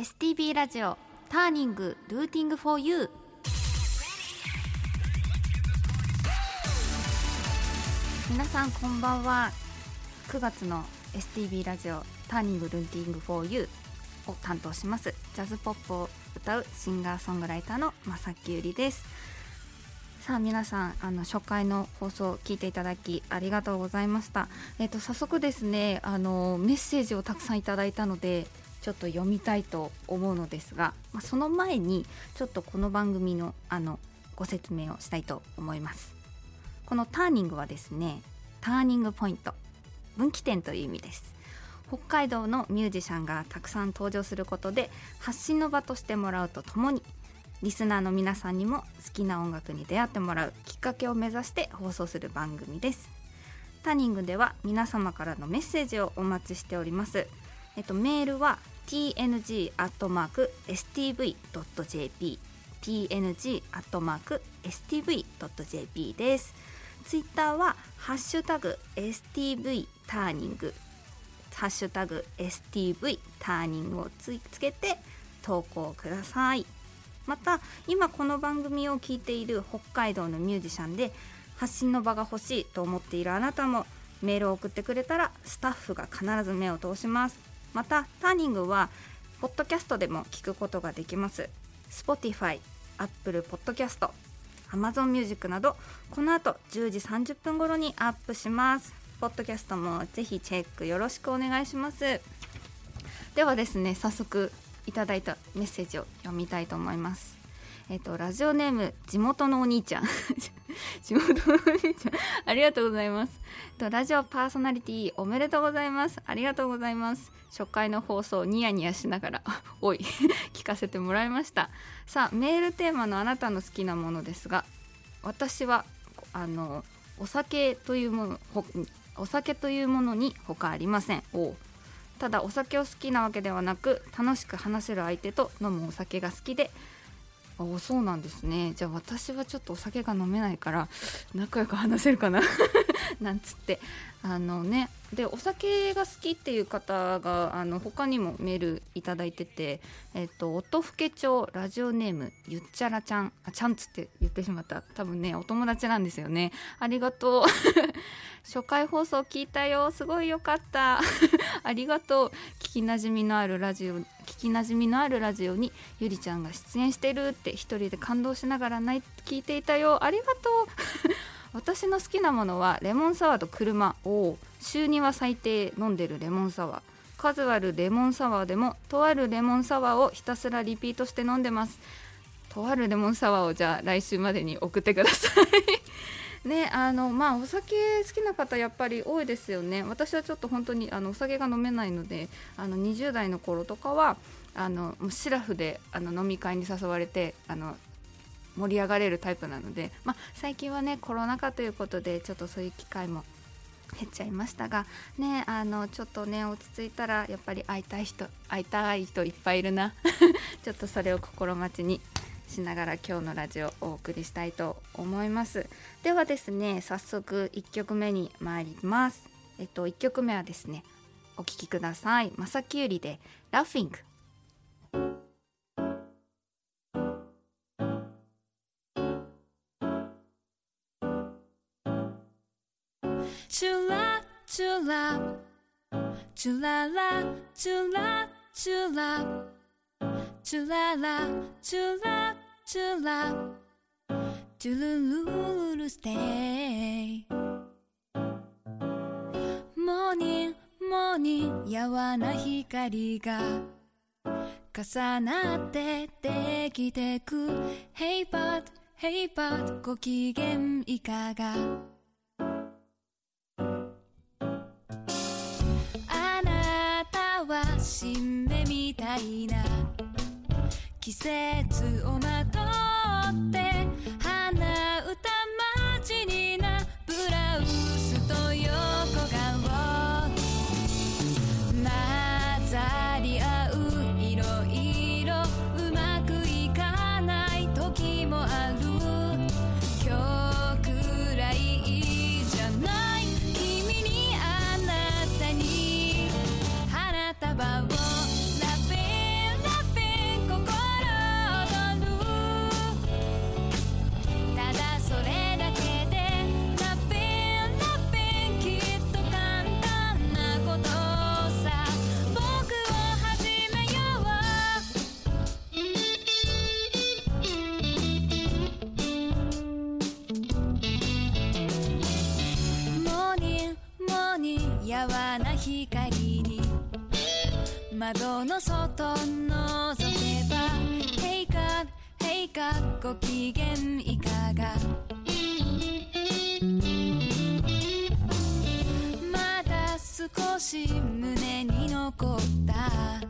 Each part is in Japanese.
STB ラジオターニングルーティングフォーユー皆さんこんばんは。9月の STB ラジオターニングルーティングフォーユーを担当します。ジャズポップを歌うシンガーソングライターの正木ゆりです。さあ皆さんあの初回の放送を聞いていただきありがとうございました。えっ、と早速ですねあのメッセージをたくさんいただいたのでちょっと読みたいと思うのですが、まあ、その前にちょっとこの番組のあのご説明をしたいと思います。このターニングはですねターニングポイント分岐点という意味です。北海道のミュージシャンがたくさん登場することで発信の場としてもらうとともにリスナーの皆さんにも好きな音楽に出会ってもらうきっかけを目指して放送する番組です。ターニングでは皆様からのメッセージをお待ちしております。えっとメールは tng.stv.jp tng.stv.jp です。ツイッターはハッシュタグ STV ターニングハッシュタグ STV ターニングをつけて投稿ください。また今この番組を聞いている北海道のミュージシャンで発信の場が欲しいと思っているあなたもメールを送ってくれたらスタッフが必ず目を通します。またターニングはポッドキャストでも聞くことができます。Spotify、Apple Podcast、Amazon Music などこの後10時30分頃にアップします。ポッドキャストもぜひチェックよろしくお願いします。ではですね早速いただいたメッセージを読みたいと思います。えっとラジオネーム地元のお兄ちゃん。地元のお兄ちゃんありがとうございます。とラジオパーソナリティおめでとうございます。ありがとうございます。初回の放送ニヤニヤしながら おい 聞かせてもらいました。さあメールテーマのあなたの好きなものですが私はあのお酒というものお酒というものに他ありません。おただお酒を好きなわけではなく楽しく話せる相手と飲むお酒が好きであそうなんですね。じゃあ私はちょっとお酒が飲めないから仲良く話せるかな？なんつって。あのねでお酒が好きっていう方があの他にもメールいただいててえっと音更町ラジオネームゆっちゃらちゃん。あちゃんつって言ってしまった。多分ねお友達なんですよね。ありがとう。初回放送聞いたよ。すごいよかった。ありがとう。聞きなじみのあるラジオ聞きなじみのあるラジオにゆりちゃんが出演してるって一人で感動しながら泣い聞いていたよ。ありがとう。私の好きなものはレモンサワーと車を週には最低飲んでるレモンサワー。数あるレモンサワーでもとあるレモンサワーをひたすらリピートして飲んでます。とあるレモンサワーをじゃあ来週までに送ってください。ねあのまあお酒好きな方やっぱり多いですよね。私はちょっと本当にあのお酒が飲めないのであの20代の頃とかはあのシラフであの飲み会に誘われてあの盛り上がれるタイプなので、まあ、最近はねコロナ禍ということでちょっとそういう機会も減っちゃいましたがねあのちょっとね落ち着いたらやっぱり会いたい人会いたい人いっぱいいるな。ちょっとそれを心待ちにしながら今日のラジオをお送りしたいと思います。ではですね早速1曲目に参ります。えっと1曲目はですねお聴きください。正木ゆりで Laughingチュラチュラ。チュララチュラチュラ。チュララチュラ。チュラチュルルルステイモーニングモーニングやわな光が重なってできてく Hey bud, hey bud ご機嫌いかがあなたは新芽みたいな季節をまとってやわな光に。窓の外覗けば Hey God, Hey God ご機嫌いかが。まだ少し胸に残った。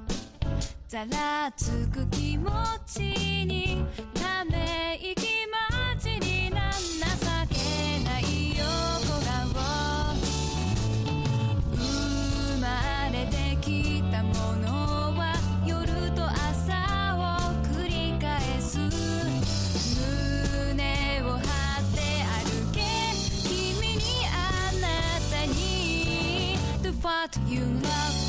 ざらつく気持ちにため息 you love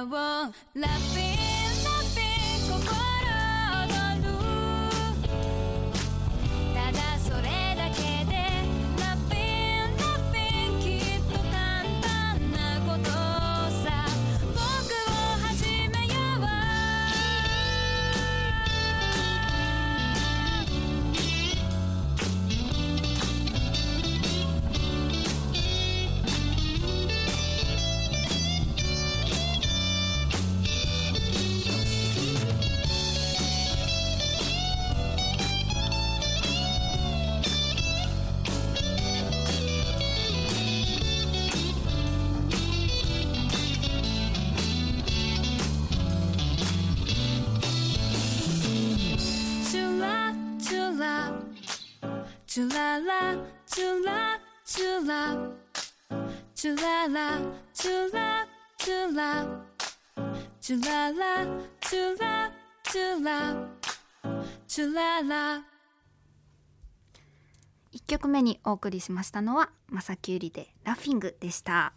花束をチュララ1曲目にお送りしましたのはまさきゅうりでラフィングでした。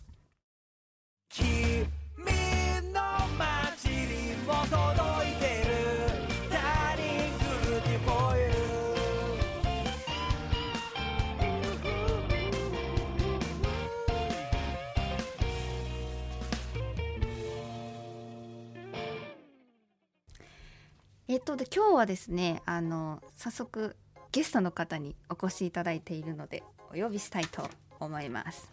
えっとで今日はですねあの早速ゲストの方にお越しいただいているのでお呼びしたいと思います。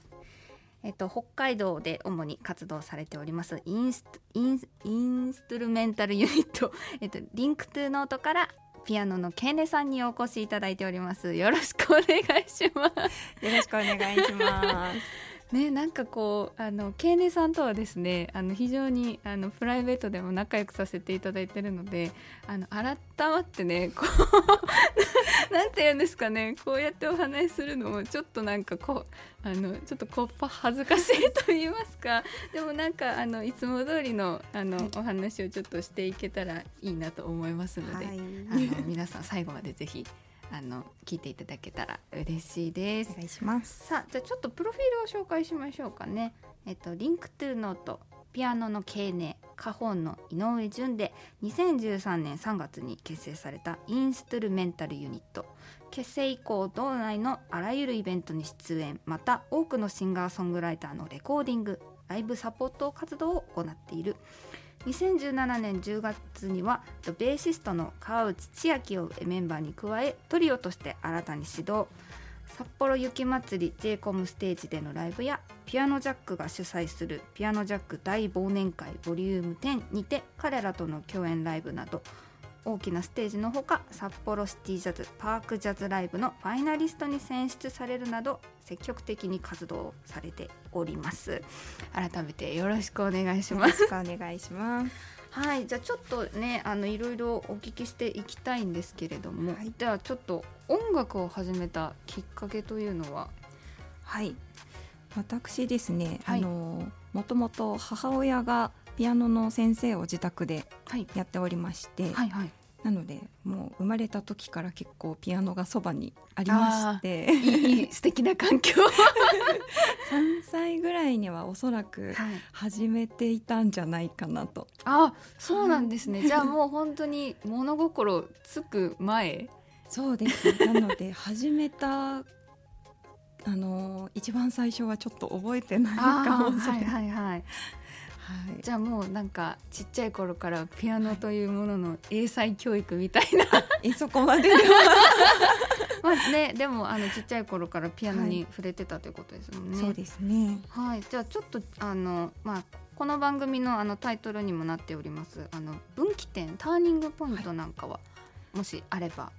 えっと、北海道で主に活動されておりますインストインインストゥルメンタルユニット、えっと、リンクトゥノートからピアノのケネさんにお越しいただいておりますよろしくお願いしますよろしくお願いします。ねなんかこうあのケイネさんとはですねあの非常にあのプライベートでも仲良くさせていただいてるのであの改まってねこう なんて言うんですかねこうやってお話しするのもちょっとなんかこうあのちょっとこっぱ恥ずかしいと言いますかでもなんかあのいつも通りのあのお話をちょっとしていけたらいいなと思いますので、はい、あの皆さん最後までぜひあの聞いていただけたら嬉しいですお。願いします。さあじゃあちょっとプロフィールを紹介しましょうかね。えっとリンクトゥノートピアノの経年カホンの井上順で2013年3月に結成されたインストゥルメンタルユニット結成以降道内のあらゆるイベントに出演また多くのシンガーソングライターのレコーディングライブサポート活動を行っている2017年10月にはベーシストの川内千秋をメンバーに加えトリオとして新たに始動。札幌雪まつり j コムステージでのライブやピアノジャックが主催するピアノジャック大忘年会 vol.10 にて彼らとの共演ライブなど大きなステージのほか札幌シティジャズパークジャズライブのファイナリストに選出されるなど積極的に活動されております。改めてよろしくお願いします。よろしくお願いします。はい、じゃあちょっとねあのいろいろお聞きしていきたいんですけれども、はい。じゃあちょっと音楽を始めたきっかけというのは？はい。私ですね、はい。あのもともと母親がピアノの先生を自宅ではい。やっておりまして、はいはい。なのでもう生まれた時から結構ピアノがそばにありましていいいい 素敵な環境。3歳ぐらいにはおそらくはい。始めていたんじゃないかなと。あそうなんですね。じゃあもう本当に物心つく前。そうです。なので始めたあの一番最初はちょっと覚えてないかもしれない、はいはいはいはい。じゃあもうなんかちっちゃい頃からピアノというものの英才教育みたいな。えそこまででは。まあねでもあのちっちゃい頃からピアノに触れてたということですもんね。そうですね。はい、じゃあちょっとあのまあこの番組のあのタイトルにもなっております。あの分岐点ターニングポイントなんかは、もしあれば。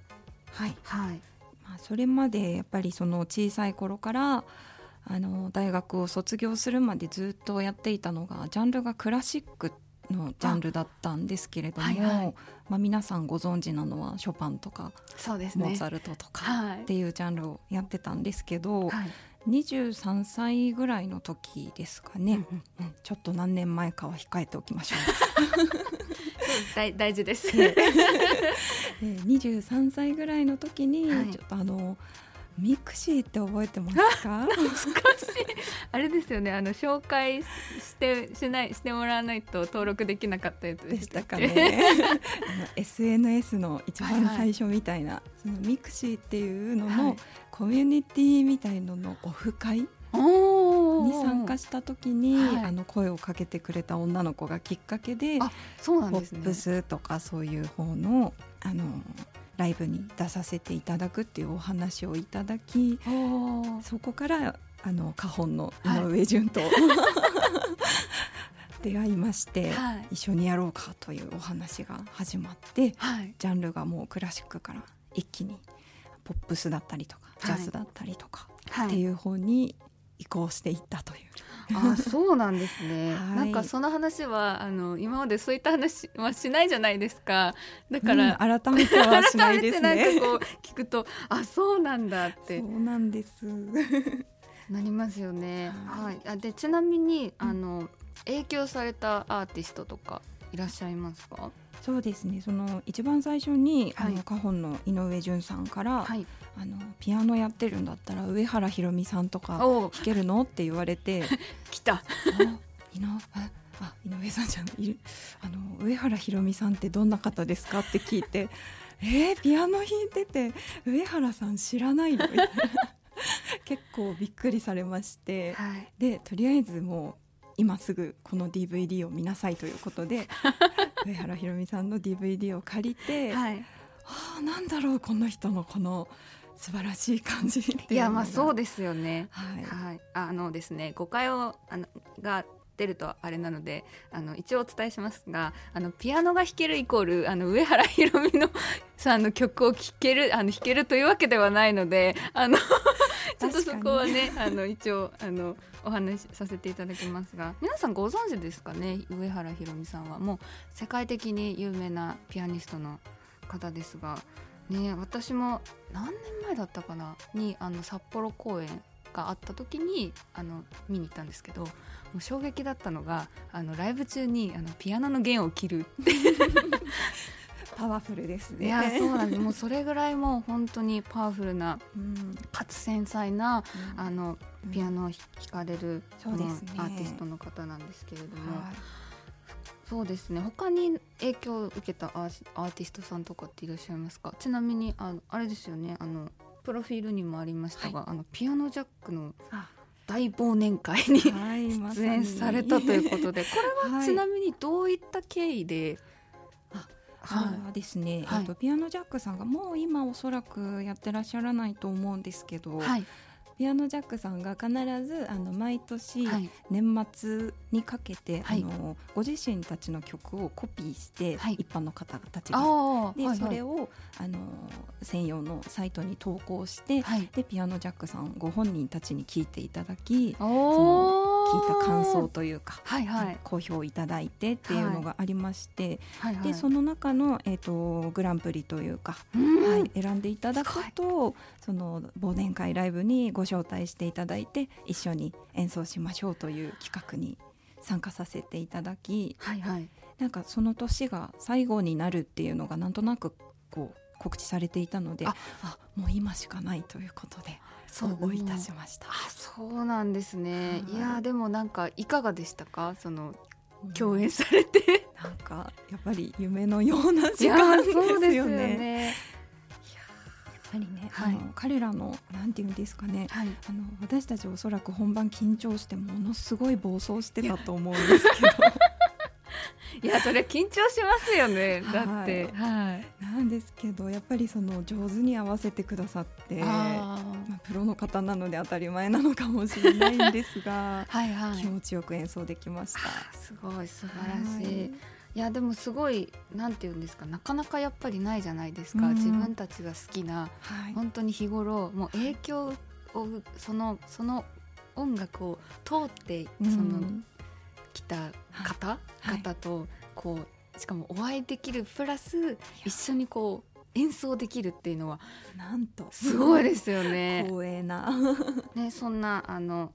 はい、はい。まあ、それまでやっぱりその小さい頃からあの大学を卒業するまでずっとやっていたのがジャンルがクラシックのジャンルだったんですけれども、はいはい。まあ、皆さんご存知なのはショパンとかね。モーツァルトとかはい。っていうジャンルをやってたんですけど、はい。23歳ぐらいの時ですかね、うんうんうん。ちょっと何年前かは控えておきましょ大 大事です。う。で23歳ぐらいの時にはい。ちょっとあの、ミクシーって覚えてますか？あれですよね。あの紹介してしないしてもらわないと登録できなかったやつでしたたかね。SNS の一番はいはい最初みたいな、そのミクシーっていうのはい。のコミュニティみたいののオフ会に参加した時に、はい。あの声をかけてくれた女の子がきっかけであそうなんポですね。ップスとかそういう方のあのライブに出させていただくっていうお話をいただきそこからあの花本の井上順と、出会いまして、はい。一緒にやろうかというお話が始まってはい。ジャンルがもうクラシックから一気にポップスだったりとかジャズだったりとかはいっていう方に移行していったという。あそうなんですね、はいなんかその話はあの今までそういった話はしないじゃないですかだから、うん改めてはしないです改めてね。なんかこう聞くとあそうなんだってそうなんです。なりますよね。ははい。あでちなみにあの影響されたアーティストとかいらっしゃいますか？そうですね。その一番最初に、はいあの花本の井上順さんから、はい。あのピアノやってるんだったら上原ひろみさんとかお弾けるの？って言われて、来た。あ井上ああ井上さんじゃんいるあの上原ひろみさんってどんな方ですか？って聞いて、えー、ピアノ弾いてて上原さん知らないの？みたいな 結構びっくりされまして。はい。でとりあえずもう今すぐこの DVD を見なさいということで上原ひろみさんの DVD を借りて、はい。ああなんだろうこの人のこの素晴らしい感じいやまあそうですよね。はい、はい。あのですね誤解をあのが出るとあれなのであの一応お伝えしますがあのピアノが弾けるイコールあの上原ひろみのさんの曲を聴けるあの弾けるというわけではないのであのちょっとそこはねあの一応あのお話しさせていただきますが皆さんご存知ですかね上原ひろみさんは。もう世界的に有名なピアニストの方ですがね私も何年前だったかな？にあの札幌公演があった時にあの見に行ったんですけどもう衝撃だったのがあのライブ中にあのピアノの弦を切るパワフルですね。いやそうなんです。もうそれぐらいもう本当にパワフルなうんかつ繊細なうん。あのピアノを弾かれる、そうですね。アーティストの方なんですけれども、はいそうですね。他に影響を受けたアーティストさんとかっていらっしゃいますか？ちなみにあのあれですよね。あのプロフィールにもありましたが、あのピアノジャックのあ大忘年会にはいま出演されたということで これははいちなみにどういった経緯で、あはい。はですね、はい。とピアノジャックさんがもう今おそらくやってらっしゃらないと思うんですけど、はいピアノジャックさんが必ずあの毎年はい。年末にかけて、はい。あのご自身たちの曲をコピーして、はい。一般の方たちあが。あで、はいはい。それをあの専用のサイトに投稿して、はい。でピアノジャックさんご本人たちに聞いていただきお聞いた感想というか、はいはい。好評いただいてっていうのがありまして、はい。はいでその中の、えー、とグランプリというか、うん。はい、選んでいただくとその忘年会ライブにご招待していただいて一緒に演奏しましょうという企画に参加させていただきはいはい。なんかその年が最後になるっていうのがなんとなくこう告知されていたのでああもう今しかないということで応募いたしました。あそうなんですね、はい。い、やでもなんかいかがでしたか？その共演されて。なんかやっぱり夢のようない時や間ですそうですよよね。ねやっぱりね、はい。あの彼らのなんていうんですかねはい。あの私たちおそらく本番緊張してものすごい暴走してたと思うんですけど。いやそれ緊張しますよね。だはい。って。はい。なんですけどやっぱりその上手に合わせてくださって、まああ、プロの方なので当たり前なのかもしれないんですがー はいはい。気持ちよく演奏できました。すごい素晴らしい、はいいやでもすごいなんていうんですかなかなかやっぱりないじゃないですか、うん。自分たちが好きなはい。本当に日頃もう影響をそのその音楽を通ってそのうん来た方、はい。方とこうしかもお会いできるプラス一緒にこう演奏できるっていうのはなんと。すごいですよね。光栄な。ねそんなあの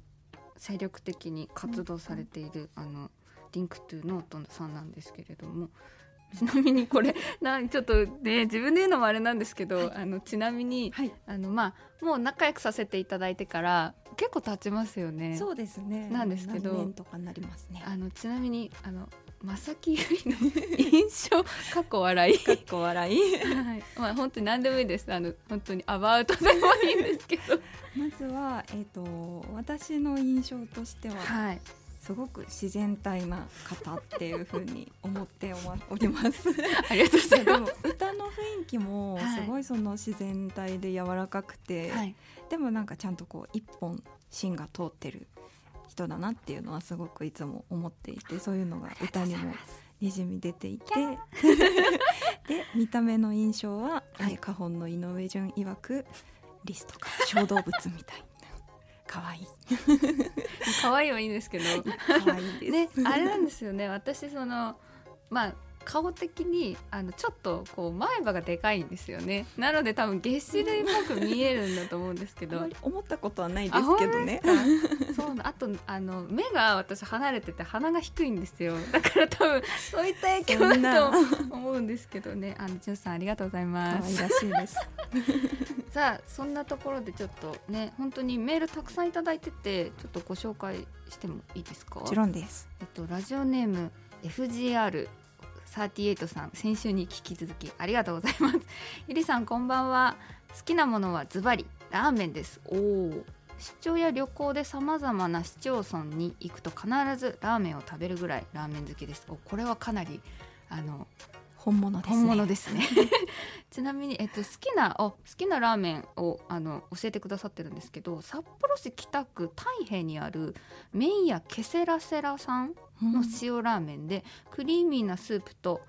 精力的に活動されている、あのリンクトゥノートさんなんですけれども。ちなみにこれ なちょっとね自分で言うのもあれなんですけど、あのちなみにはいあのまあもう仲良くさせていただいてから結構経ちますよね。そうですねなんですけど何年とかになりますねあのちなみにあの正木ゆりの印象過去笑い。かっこ笑いはい、まあ本当に何でもいいです。あの本当にアバウトでもいいんですけど。まずは、えー、と私の印象としては、はい。すごく自然体な方っていうふうに思っております。ありがとうございまでも歌の雰囲気もはいすごいその自然体で柔らかくて、す。はい。でもなんかちゃんとこう一本芯が通ってる人だなっていうのはすごくいつも思っていてそういうのが歌にもにじみ出ていて で見た目の印象は、はいえー花本の井上順曰くリスとか小動物みたいな可愛い 可愛いはいいんですけど。可愛いです。ね、あれなんですよね。私そのまあ。顔的にあのちょっとこう前歯がでかいんですよねなので多分月種類っぽく見えるんだと思うんですけあど思ったことはないですけどね。そうなあとあの目が私離れてて鼻が低いんですよだから多分そういった影響だと思うんですけどねあのじゅんさんありがとうござい可ます愛らしいです。さあそんなところでちょっとね本当にメールたくさんいただいててちょっとご紹介してもいいですか？もちろんです。えっとラジオネーム FGR 38さん先週に聞き続きありがとうございます。ゆりさんこんばんは。好きなものはズバリラーメンです。おお出張や旅行でさまざまな市町村に行くと必ずラーメンを食べるぐらいラーメン好きです。おこれはかなりあの本物ですね。本物ですね。ちなみに、えっと、好きなあ好きなラーメンをあの教えてくださってるんですけど札幌市北区太平にある麺屋ケセラセラさんうんの塩ラーメンで、クリーミーなスープと,、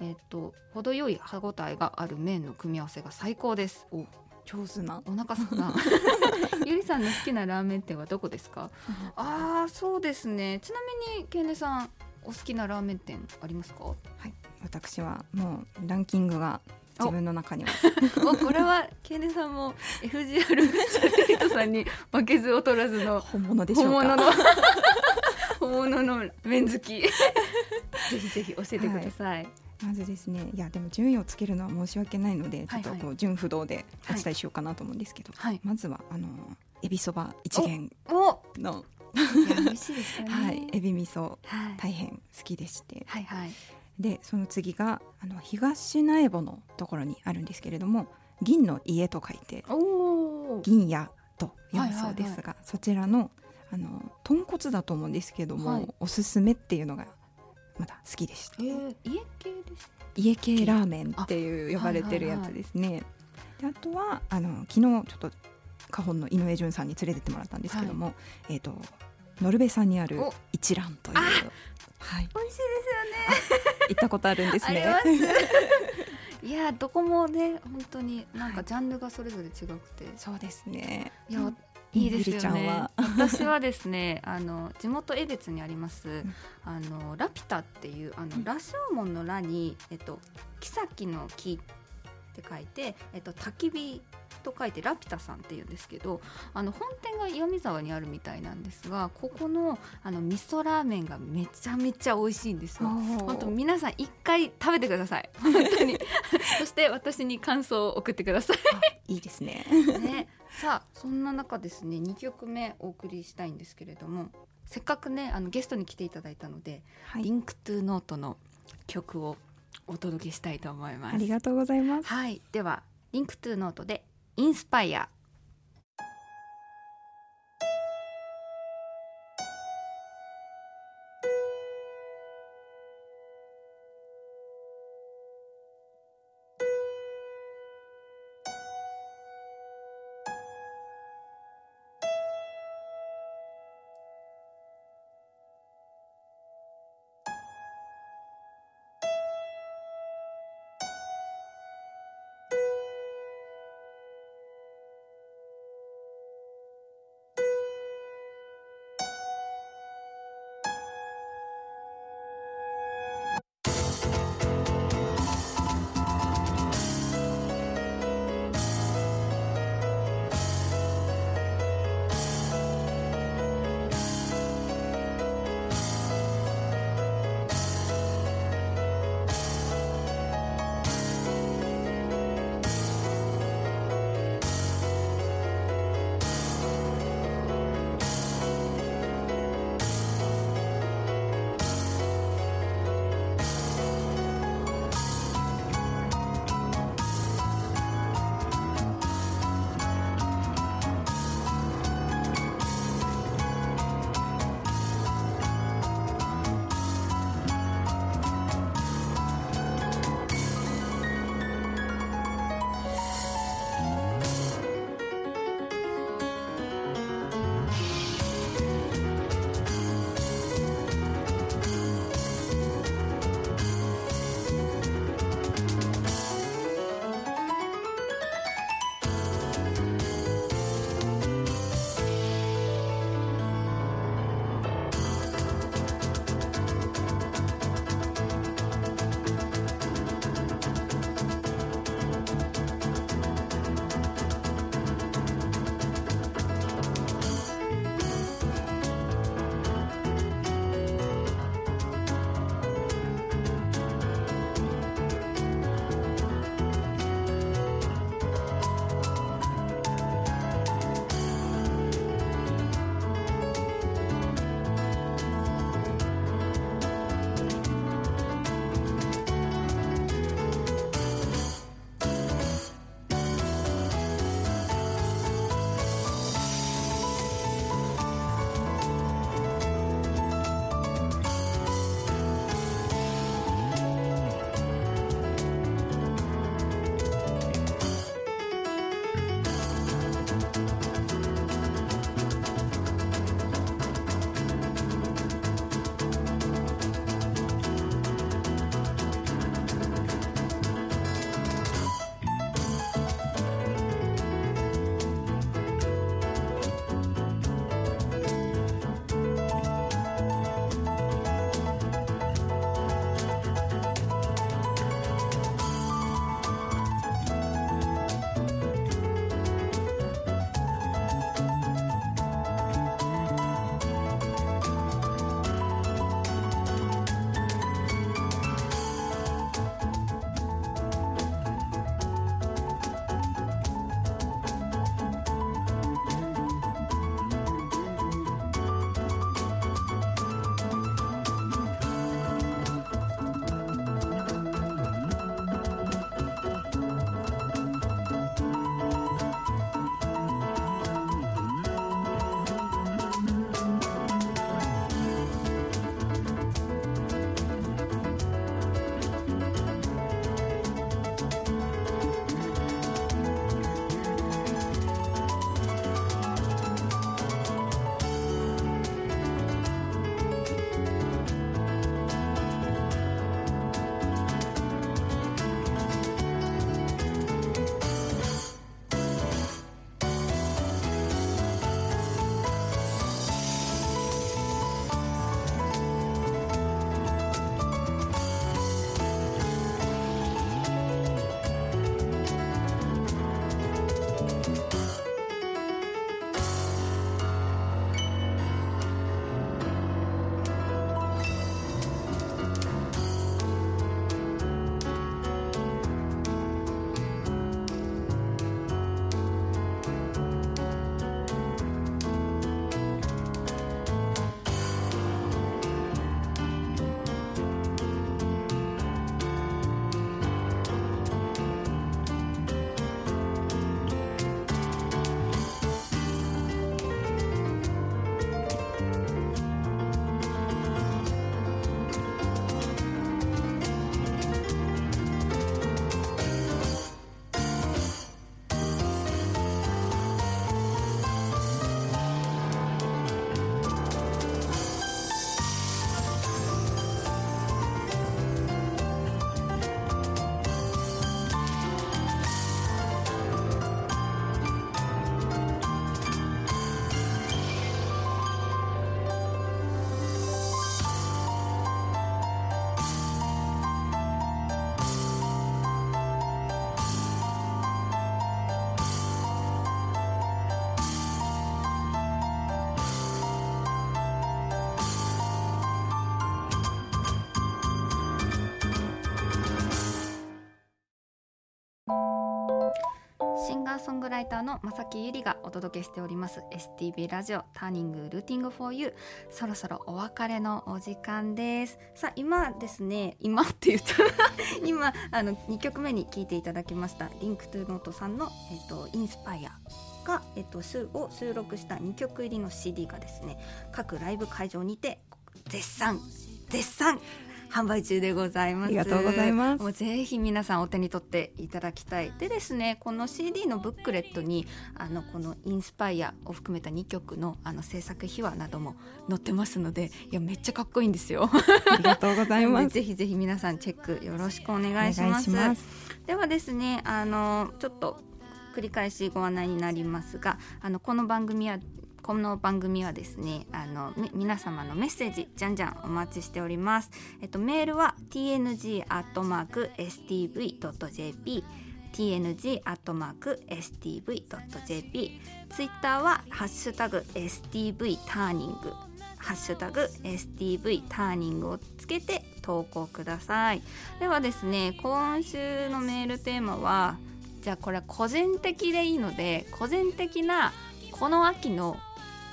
えっと程よい歯ごたえがある麺の組み合わせが最高です。お上手な。お腹すくな。ゆりさんの好きなラーメン店はどこですか？あーそうですね。ちなみにけんねさんお好きなラーメン店ありますか？はい、私はもうランキングが自分の中には。おこれはケイネさんも FGR さんに負けず劣らずの 本物でしょうか？本物の 本物の麺好き。ぜひぜひ教えてください、まずですね、いやでも順位をつけるのは申し訳ないので、はいちょっとこう順不動でお伝えしようかなと思うんですけど、はい。まずはあのエビそば一元おの。美味しいですよね。はいエビ味噌はい。大変好きでして、はいはいでその次があの東苗穂のところにあるんですけれども、銀の家と書いて銀屋と読むそうですが、はいはいそちらのあの豚骨だと思うんですけども、はい。おすすめっていうのがまた好きでしたえ。ー、家系です家系ラーメンっていう呼ばれてるやつですね。であとはあの昨日ちょっと花本の井上潤さんに連れてってもらったんですけども、えっ、とノルベさんにあるお。一蘭という。あはい。美味しいです行ったことあるんですね。あります。いやどこもね本当になんかはい。ジャンルがそれぞれ違くて、そうですね。いやいいですよね。んは？私はですね、あの地元江別にあります。ん。あのラピュタっていうあの羅生門の羅にえっと妃の木って書いて、えっと焚き火と書いてラピュタさんっていうんですけど、あの本店が岩見沢にあるみたいなんですが、ここのあの味噌ラーメンがめちゃめちゃ美味しいんですよ。本当皆さん一回食べてください。本当に。そして私に感想を送ってください。いいですね。ね、さあそんな中ですね2曲目お送りしたいんですけれどもせっかくねあのゲストに来ていただいたので「はいリンクトゥノートの曲をお届けしたいと思います。ありがとうございます。はい、では「リンクトゥノートで「イグライターの正木ゆりがお届けしております。STB ラジオターニングルーティング for you そろそろお別れのお時間です。さあ今ですね今って言った 今あの2曲目に聴いていただきました。リンクトゥーノートさんの、えっと、インスパイアが、えっと、週を収録した2曲入りの CD がですね各ライブ会場にて絶賛絶賛販売中でございます。ありがとうございます。もうぜひ皆さんお手に取っていただきたい。でですねこの CD のブックレットにあのこのインスパイアを含めた2曲のあの制作秘話なども載ってますのでいやめっちゃかっこいいんですよ。ありがとうございます。ぜひぜひ皆さんチェックよろしくお願いします。ではですねあのちょっと繰り返しご案内になりますがあのこの番組はこの番組はですねあの皆様のメッセージじゃんじゃんお待ちしております。えっとメールは tng.stv.jp tng.stv.jp ツイッターはハッシュタグ stv ターニングハッシュタグ STV ターニングをつけて投稿ください。ではですね今週のメールテーマはじゃあこれは個人的でいいので個人的なこの秋の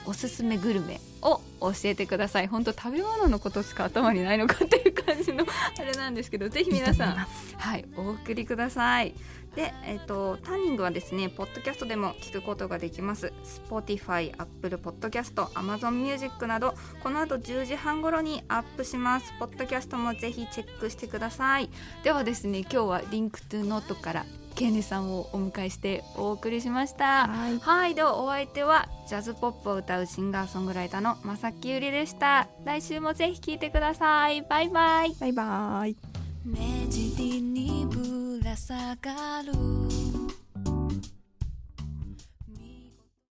おすすめグルメを教えてください。本当食べ物のことしか頭にないのかっていう感じのあれなんですけどぜひ皆さんはいお送りください。で、えっと TURNING はですねポッドキャストでも聞くことができます。Spotify、Apple Podcast、Amazon Music などこの後10時半頃にアップします。ポッドキャストもぜひチェックしてください。ではですね今日はリンクトゥノートからケイネさんをお迎えしてお送りしました。はい。はいではお相手はジャズポップを歌うシンガーソングライターの正木ゆりでした。来週もぜひ聴いてください。バイバイ。バイバイ。目尻にぶら下がる